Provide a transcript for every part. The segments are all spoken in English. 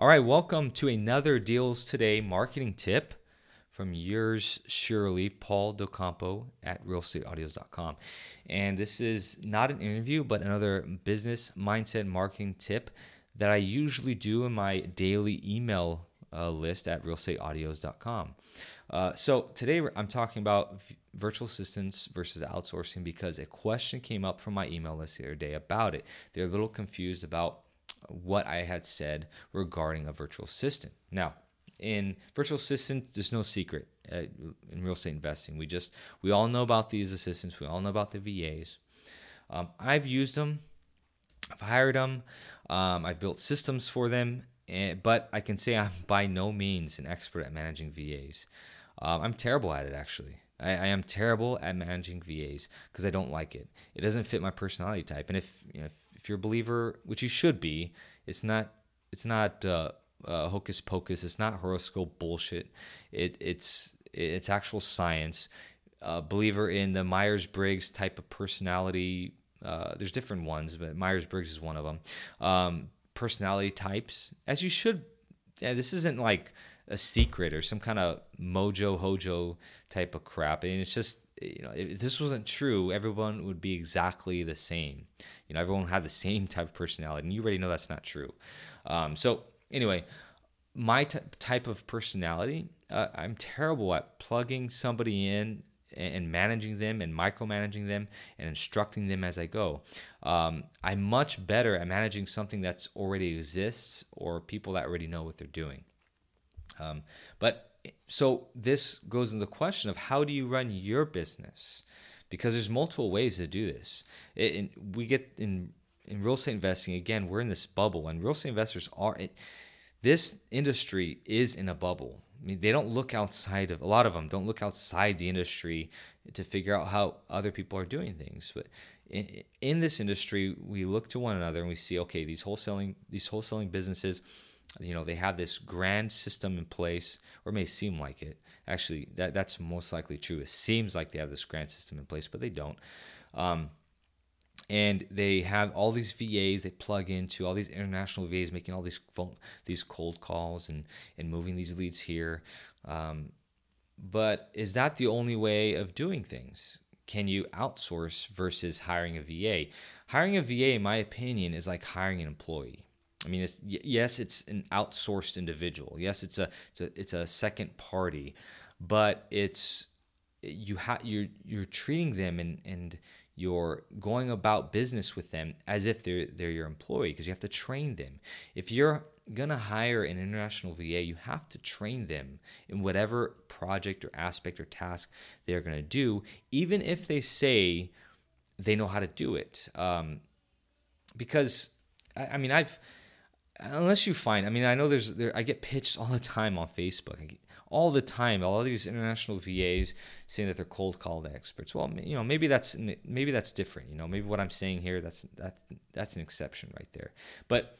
All right, welcome to another Deals Today marketing tip from yours surely, Paul Docampo at realestateaudios.com. And this is not an interview, but another business mindset marketing tip that I usually do in my daily email uh, list at realestateaudios.com. Uh, so today I'm talking about v- virtual assistants versus outsourcing because a question came up from my email list the other day about it. They're a little confused about what I had said regarding a virtual assistant. Now, in virtual assistants, there's no secret uh, in real estate investing. We just we all know about these assistants. We all know about the VAs. Um, I've used them. I've hired them. Um, I've built systems for them. And, but I can say I'm by no means an expert at managing VAs. Um, I'm terrible at it actually. I, I am terrible at managing VAs because I don't like it. It doesn't fit my personality type. And if you know, if if you're a believer, which you should be, it's not it's not uh, uh, hocus pocus. It's not horoscope bullshit. It it's it's actual science. Uh, believer in the Myers Briggs type of personality. Uh, there's different ones, but Myers Briggs is one of them. Um, personality types, as you should. This isn't like a secret or some kind of mojo hojo type of crap. I mean, it's just you know, if this wasn't true, everyone would be exactly the same. You know, everyone had the same type of personality, and you already know that's not true. Um, so anyway, my t- type of personality, uh, I'm terrible at plugging somebody in and managing them and micromanaging them and instructing them as I go. Um, I'm much better at managing something that's already exists or people that already know what they're doing. Um, but so this goes into the question of how do you run your business? Because there's multiple ways to do this. It, we get in in real estate investing again. We're in this bubble, and real estate investors are. It, this industry is in a bubble. I mean, they don't look outside of a lot of them. Don't look outside the industry to figure out how other people are doing things. But in, in this industry, we look to one another and we see, okay, these wholesaling these wholesaling businesses you know they have this grand system in place or may seem like it. Actually that that's most likely true. It seems like they have this grand system in place but they don't. Um, and they have all these VAs they plug into all these international VAs making all these phone these cold calls and and moving these leads here. Um, but is that the only way of doing things? Can you outsource versus hiring a VA hiring a VA in my opinion is like hiring an employee I mean, it's, yes, it's an outsourced individual. Yes, it's a it's a, it's a second party, but it's you have you're you're treating them and and you're going about business with them as if they're they're your employee because you have to train them. If you're gonna hire an international VA, you have to train them in whatever project or aspect or task they're gonna do, even if they say they know how to do it. Um, because I, I mean, I've unless you find i mean i know there's there i get pitched all the time on facebook. Get, all the time all these international vas saying that they're cold called experts. Well you know maybe that's maybe that's different you know maybe what i'm saying here that's that that's an exception right there. But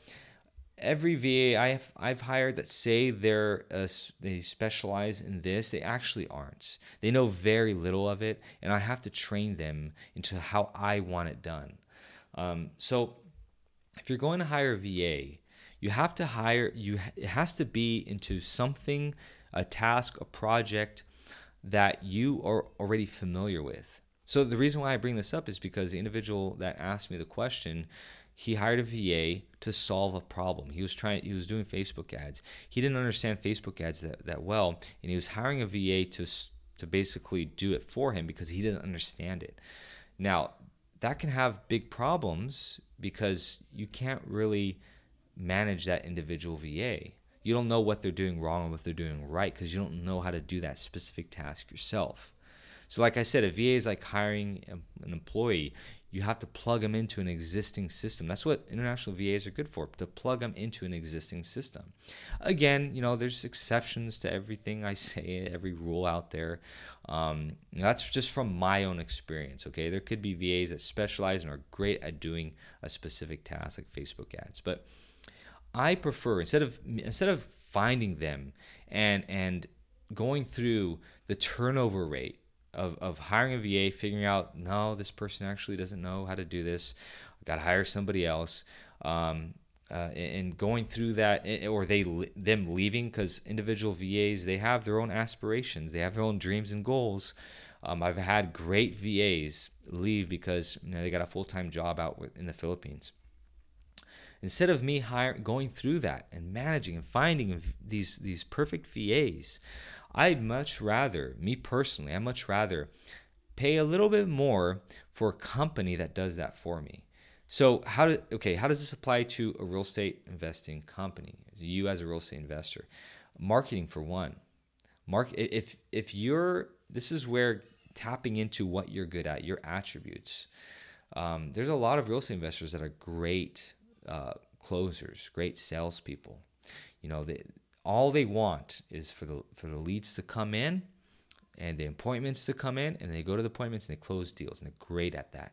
every va i've i've hired that say they're uh, they specialize in this they actually aren't. They know very little of it and i have to train them into how i want it done. Um, so if you're going to hire a va you have to hire you it has to be into something a task a project that you are already familiar with. So the reason why i bring this up is because the individual that asked me the question he hired a va to solve a problem. He was trying he was doing facebook ads. He didn't understand facebook ads that, that well and he was hiring a va to to basically do it for him because he didn't understand it. Now that can have big problems because you can't really manage that individual VA. You don't know what they're doing wrong and what they're doing right because you don't know how to do that specific task yourself. So, like I said, a VA is like hiring an employee. You have to plug them into an existing system. That's what international VAs are good for, to plug them into an existing system. Again, you know, there's exceptions to everything I say, every rule out there. Um, that's just from my own experience, okay? There could be VAs that specialize and are great at doing a specific task, like Facebook ads. But I prefer instead of instead of finding them and and going through the turnover rate of, of hiring a VA, figuring out no, this person actually doesn't know how to do this. I got to hire somebody else. Um, uh, and going through that, or they them leaving because individual VAs they have their own aspirations, they have their own dreams and goals. Um, I've had great VAs leave because you know, they got a full time job out in the Philippines. Instead of me hire, going through that and managing and finding these these perfect VAs, I'd much rather, me personally, I'd much rather pay a little bit more for a company that does that for me. So how do okay, how does this apply to a real estate investing company? You as a real estate investor. Marketing for one. Mark if if you're this is where tapping into what you're good at, your attributes. Um, there's a lot of real estate investors that are great uh, closers, great salespeople. You know, they, all they want is for the for the leads to come in and the appointments to come in, and they go to the appointments and they close deals, and they're great at that.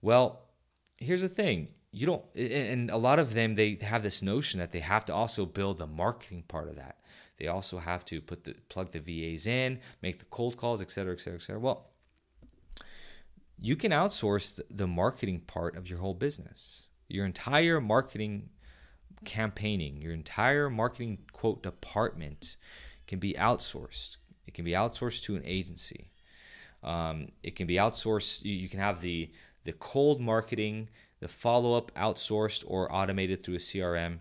Well, here's the thing: you don't, and a lot of them they have this notion that they have to also build the marketing part of that. They also have to put the plug the VAs in, make the cold calls, et cetera, et cetera, et cetera. Well, you can outsource the marketing part of your whole business. Your entire marketing campaigning, your entire marketing quote department can be outsourced. It can be outsourced to an agency. Um, it can be outsourced. You, you can have the the cold marketing, the follow up outsourced or automated through a CRM.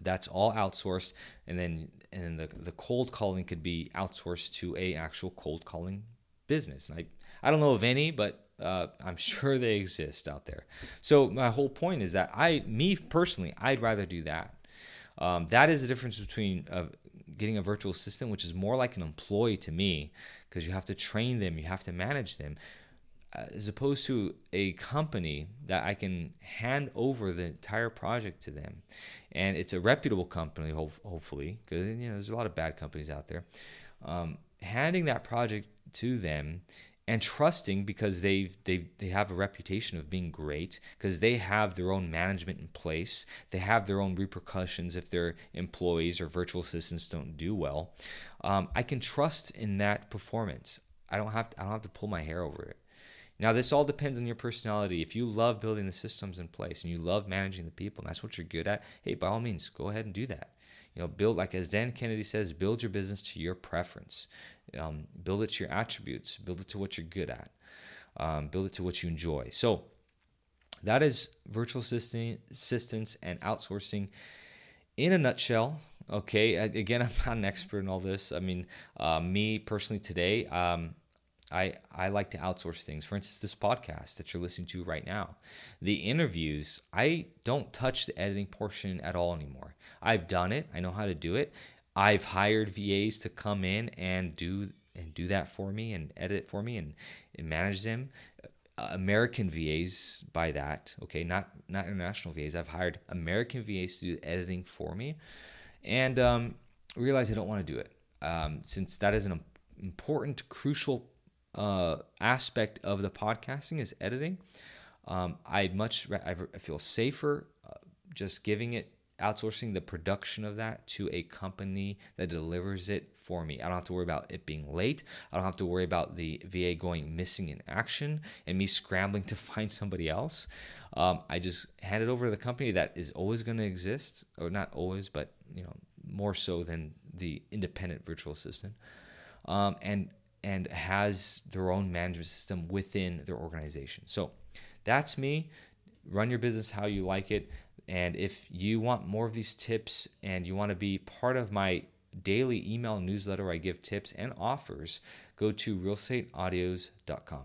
That's all outsourced, and then and the the cold calling could be outsourced to a actual cold calling business. And I I don't know of any, but uh, I'm sure they exist out there. So my whole point is that I, me personally, I'd rather do that. Um, that is the difference between uh, getting a virtual assistant, which is more like an employee to me, because you have to train them, you have to manage them, uh, as opposed to a company that I can hand over the entire project to them, and it's a reputable company, hopefully, because you know there's a lot of bad companies out there. Um, handing that project to them and trusting because they've they they have a reputation of being great because they have their own management in place. They have their own repercussions if their employees or virtual assistants don't do well. Um, i can trust in that performance. I don't have to, i don't have to pull my hair over it. Now this all depends on your personality. If you love building the systems in place and you love managing the people and that's what you're good at hey by all means go ahead and do that you know build like as dan kennedy says build your business to your preference. Um, build it to your attributes. Build it to what you're good at. Um, build it to what you enjoy. So that is virtual assistance and outsourcing in a nutshell. Okay again i'm not an expert in all this. I mean uh, me personally today um, I, I like to outsource things. For instance, this podcast that you're listening to right now, the interviews, I don't touch the editing portion at all anymore. I've done it. I know how to do it. I've hired VAs to come in and do and do that for me and edit for me and, and manage them. American VAs by that, okay, not not international VAs. I've hired American VAs to do editing for me, and um, realize I don't want to do it um, since that is an important, crucial uh, aspect of the podcasting is editing. Um, I much I feel safer uh, just giving it outsourcing the production of that to a company that delivers it for me. I don't have to worry about it being late. I don't have to worry about the VA going missing in action and me scrambling to find somebody else. Um, I just hand it over to the company that is always going to exist, or not always, but you know more so than the independent virtual assistant. Um, and and has their own management system within their organization. So that's me. Run your business how you like it. And if you want more of these tips and you want to be part of my daily email newsletter where I give tips and offers, go to realestateaudios.com.